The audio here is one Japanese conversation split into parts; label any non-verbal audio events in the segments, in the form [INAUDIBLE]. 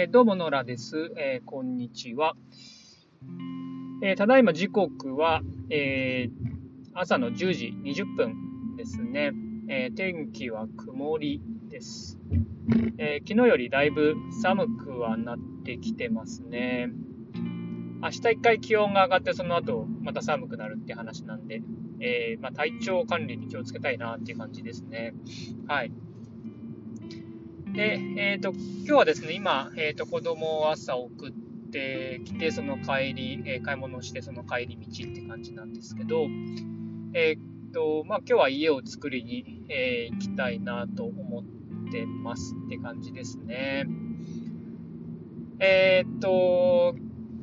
えー、どうも、ノラです。えー、こんにちは。えー、ただいま時刻は、え朝の10時20分ですね。え天気は曇りです、え昨日よりだいぶ寒くはなってきてますね。明日一回気温が上がって、その後また寒くなるって話なんで、えまあ、体調管理に気をつけたいなっていう感じですね。はい。で、え、ー、と、今日はですね、今、えっ、ー、と、子供を朝送ってきて、その帰り、えー、買い物をして、その帰り道って感じなんですけど、えっ、と、まあ、今日は家を作りに、え行きたいなと思ってますって感じですね。えっと、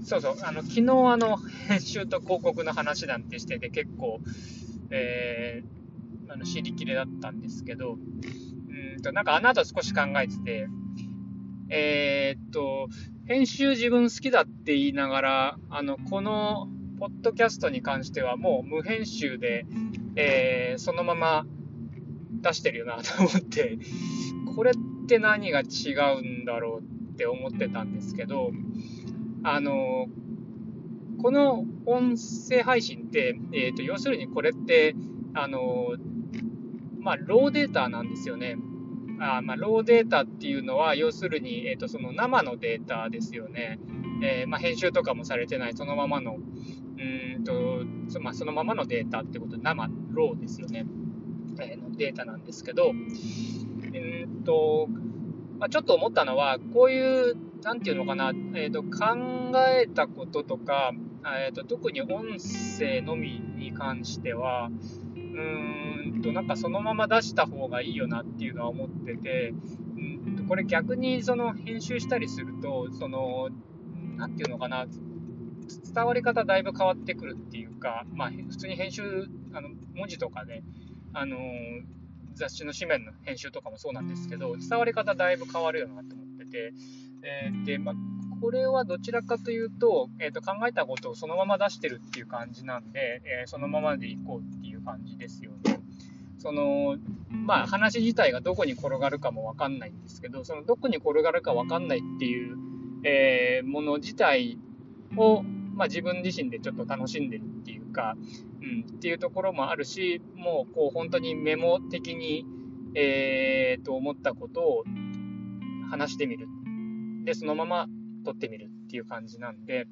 そうそう、あの、昨日あの、編集と広告の話なんてしてて結構、えー、あの、知りきれだったんですけど、んと、なんかあの後少し考えてて、えー、っと、編集自分好きだって言いながら、あの、このポッドキャストに関してはもう無編集で、えー、そのまま出してるよなと思って、これって何が違うんだろうって思ってたんですけど、あの、この音声配信って、え、ー、と、要するにこれって、あの、まあ、ローデータなんですよね。あまあ、ローデータっていうのは、要するに、えーと、その生のデータですよね。えー、まあ、編集とかもされてない、そのままの、うんとまあ、そのままのデータってこと、生、ローですよね。えー、のデータなんですけど、うんとまあ、ちょっと思ったのは、こういう、なんていうのかな、えーと、考えたこととか、えーと特に音声のみに関しては、うんと、なんかそのまま出した方がいいよなっていうのは思ってて、うんとこれ逆にその編集したりすると、その、なんていうのかな、伝わり方だいぶ変わってくるっていうか、まあ、普通に編集、あの文字とかで、あの雑誌の紙面の編集とかもそうなんですけど、伝わり方だいぶ変わるよなと思ってて、えー、で、まあ、これはどちらかというと、えー、と考えたことをそのまま出してるっていう感じなんで、えー、そのままでいこう感じですよね。そのまあ、話自体がどこに転がるかもわかんないんですけど、そのどこに転がるかわかんないっていう、えー、もの自体を、まあ、自分自身でちょっと楽しんでるっていうか、うん、っていうところもあるし、もうこう本当にメモ的に、えー、と思ったことを話してみる。で、そのまま撮ってみるっていう感じなんで、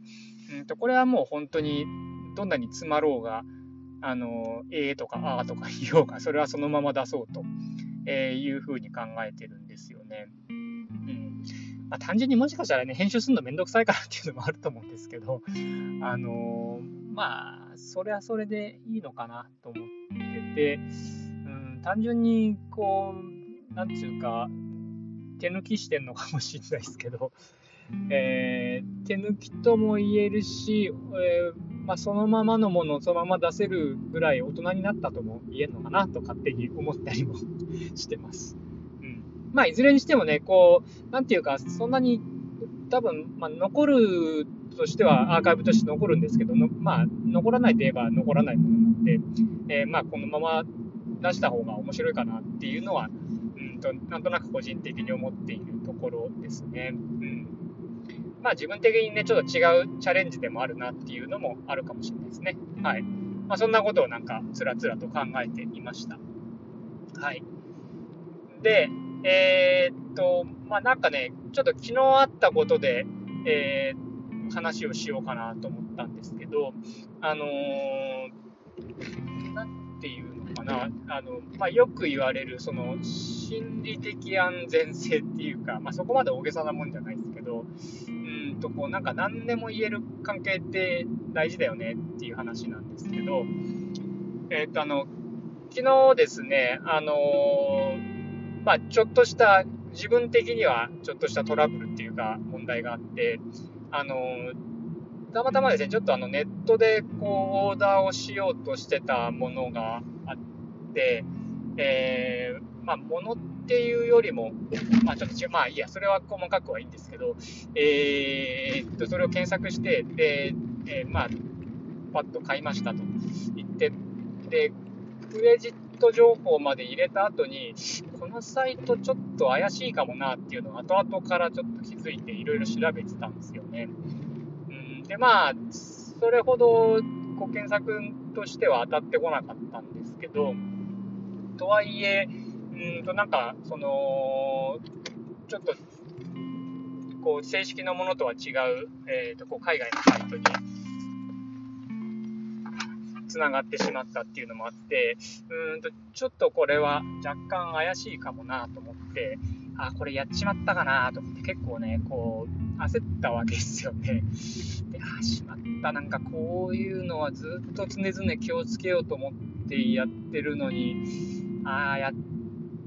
うんと、これはもう本当にどんなに詰まろうが、あの、えーとかあーとか [LAUGHS] 言おうが、それはそのまま出そうと、えいうふうに考えてるんですよね。うんまあ、単純にもしかしたらね、編集するのめんどくさいからっていうのもあると思うんですけど、あのまあ、それはそれでいいのかなと思ってて、うん、単純にこう、なんていうか、手抜きしてんのかもしれないですけど、えー、手抜きとも言えるし、えー、まあ、そのままのものをそのまま出せるぐらい大人になったとも言えるのかなと勝手に思ったりもしてます。うん、まあ、いずれにしてもね、こう、なんていうか、そんなに多分、まあ、残るとしてはアーカイブとして残るんですけど、まあ、残らないといえば残らないものなので、えー、まあ、このまま出した方が面白いかなっていうのは、うんと、なんとなく個人的に思っているところですね。うんまあ自分的にね、ちょっと違うチャレンジでもあるなっていうのもあるかもしれないですね。はい。まあそんなことをなんかつらつらと考えていました。はい。で、えー、っと、まあなんかね、ちょっと昨日あったことで、えー、話をしようかなと思ったんですけど、あのー、なんていうのかな、あの、まあ、よく言われる、その、心理的安全性っていうか、まあ、そこまで大げさなもんじゃないですけど、うんとこうなんか何でも言える関係って大事だよねっていう話なんですけど、えっ、ー、とあの昨日ですね、あのー、まあ、ちょっとした自分的にはちょっとしたトラブルっていうか問題があって、あのー、たまたまですね、ちょっとあのネットでこうオーダーをしようとしてたものがあって、えー、まあ、物っっていうよりも、まあちょっと違う、まあいいや、それは細かくはいいんですけど、えー、っと、それを検索して、で、えー、まあ、パッと買いましたと言って、で、クレジット情報まで入れた後に、こののサイトちょっと怪しいかもなっていうのを後々からちょっと気づいていろいろ調べてたんですよね。うん、で、まあ、それほどこう検索としては当たってこなかったんですけど、とはいえ、うんとなんか、その、ちょっと、こう、正式なものとは違う、えーと、こう海外のサイトにつながってしまったっていうのもあって、うんと、ちょっとこれは若干怪しいかもなと思って、あ、これやっちまったかなと思って結構ね、こう、焦ったわけですよね。で、あ、しまった。なんかこういうのはずっと常々気をつけようと思ってやってるのに、ああ、やっ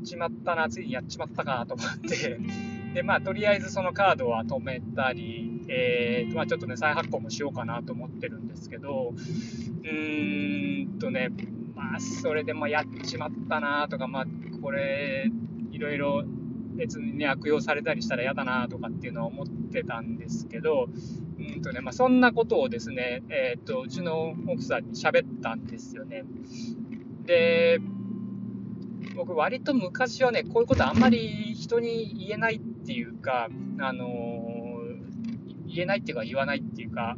ちまったな、ついにやっちまったかと思って、[LAUGHS] で、まあ、とりあえずそのカードは止めたり、えー、まあ、ちょっとね、再発行もしようかなと思ってるんですけど、うーんとね、まあ、それでもやっちまったなとか、まあ、これ、いろいろ別にね、悪用されたりしたら嫌だなとかっていうのは思ってたんですけど、うんとね、まあ、そんなことをですね、えっ、と、うちの奥さんに喋ったんですよね。で、僕割と昔はね、こういうことあんまり人に言えないっていうか、あのー、言えないっていうか言わないっていうか、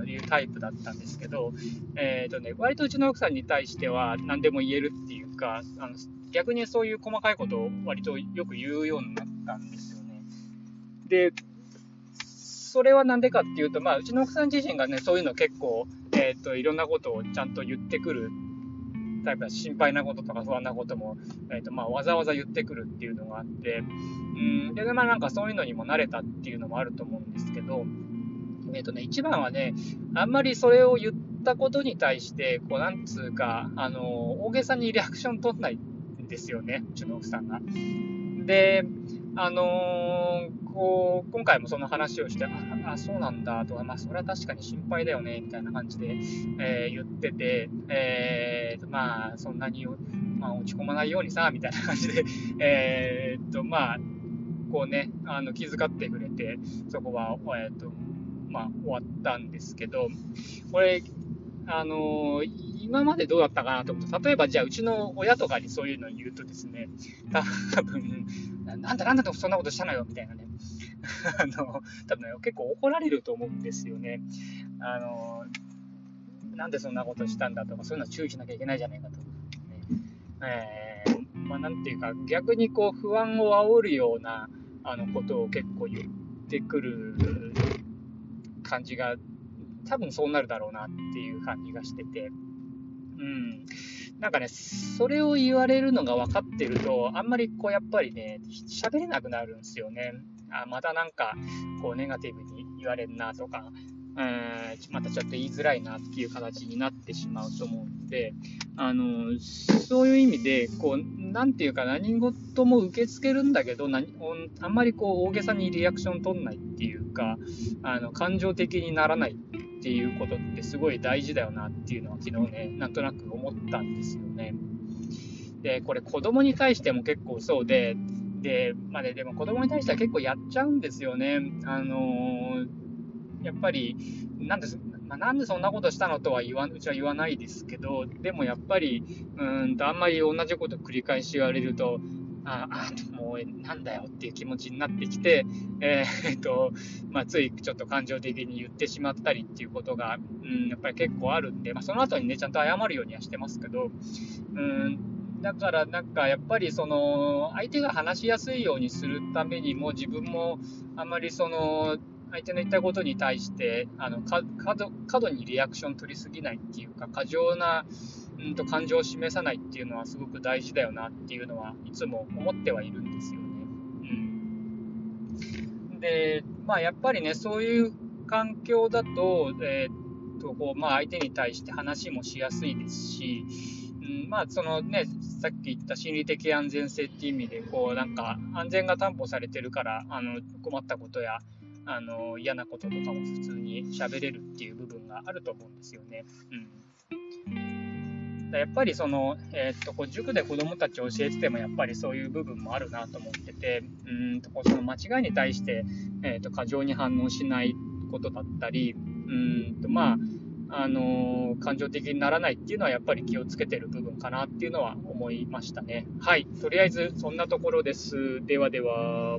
うん、いうタイプだったんですけど、えっ、ー、とね、割とうちの奥さんに対しては何でも言えるっていうか、あの逆にそういう細かいことを割とよく言うようになったんですよね。で、それはなんでかっていうと、まあ、うちの奥さん自身がね、そういうの結構、えっ、ー、と、いろんなことをちゃんと言ってくるタイプは心配なこととか不安なことも、えーとまあ、わざわざ言ってくるっていうのがあって、うんで、まあなんかそういうのにも慣れたっていうのもあると思うんですけど、え、ー、とね、一番はね、あんまりそれを言ったことに対して、こう、なんつうか、あの、大げさにリアクション取んないんですよね、うちの奥さんが。で、あのー、こう、今回もその話をして、あ、あそうなんだとか、まあ、それは確かに心配だよね、みたいな感じで、えー、言ってて、えー、まあ、そんなに、まあ、落ち込まないようにさ、みたいな感じで、えー、っと、まあ、こうね、あの、気遣ってくれて、そこは、えー、っと、まあ、終わったんですけど、これ、あの今までどうだったかなと思って、例えばじゃあうちの親とかにそういうのを言うとですね、多分、なんだなんだとそんなことしたのよみたいなね、[LAUGHS] あの、多分、ね、結構怒られると思うんですよね。あの、なんでそんなことしたんだとか、そういうの注意しなきゃいけないじゃないかと。ね、えー、まあ、なんていうか、逆にこう不安を煽るようなあのことを結構言ってくる感じが、多分そうなるだろうなっていう感じがしてて。うん。なんかね、それを言われるのが分かってると、あんまりこう、やっぱりね、喋れなくなるんですよね。あ、またなんか、こう、ネガティブに言われるなとか、えー、またちょっと言いづらいなっていう形になってしまうと思うんで、あの、そういう意味で、こう、なんていうか何事も受け付けるんだけど、何あんまりこう、大げさにリアクション取んないっていうか、あの、感情的にならないっていうことってすごい大事だよなっていうのは昨日ね、なんとなく思ったんですよね。で、これ子供に対しても結構そうで、で、まあね、でも子供に対しては結構やっちゃうんですよね。あのー、やっぱり、なんで、ま、なんでそんなことしたのとは言わうちは言わないですけど、でもやっぱり、うんと、あんまり同じこと繰り返し言われると、ああ、もうなんだよっていう気持ちになってきて、えー、っと、まあ、ついちょっと感情的に言ってしまったりっていうことが、うん、やっぱり結構あるんで、まあ、その後にね、ちゃんと謝るようにはしてますけど、うん、だからなんかやっぱりその、相手が話しやすいようにするためにも、自分もあまりその、相手の言ったことに対して、あの、過度にリアクション取りすぎないっていうか、過剰な、うんと感情を示さないっていうのはすごく大事だよなっていうのはいつも思ってはいるんですよね。うん、で、まあ、やっぱりね、そういう環境だと、えー、っとこうまあ、相手に対して話もしやすいですし、うんまあそのね、さっき言った心理的安全性っていう意味でこうなんか安全が担保されてるからあの困ったことやあの嫌なこととかも普通に喋れるっていう部分があると思うんですよね。うんやっぱりその、えー、っとこう塾で子どもたちを教えててもやっぱりそういう部分もあるなと思っててうんとこうその間違いに対して、えー、っと過剰に反応しないことだったりうんとまああの感情的にならないっていうのはやっぱり気をつけてる部分かなっていうのは思いましたね。はい。とりあえずそんなところです。ではでは。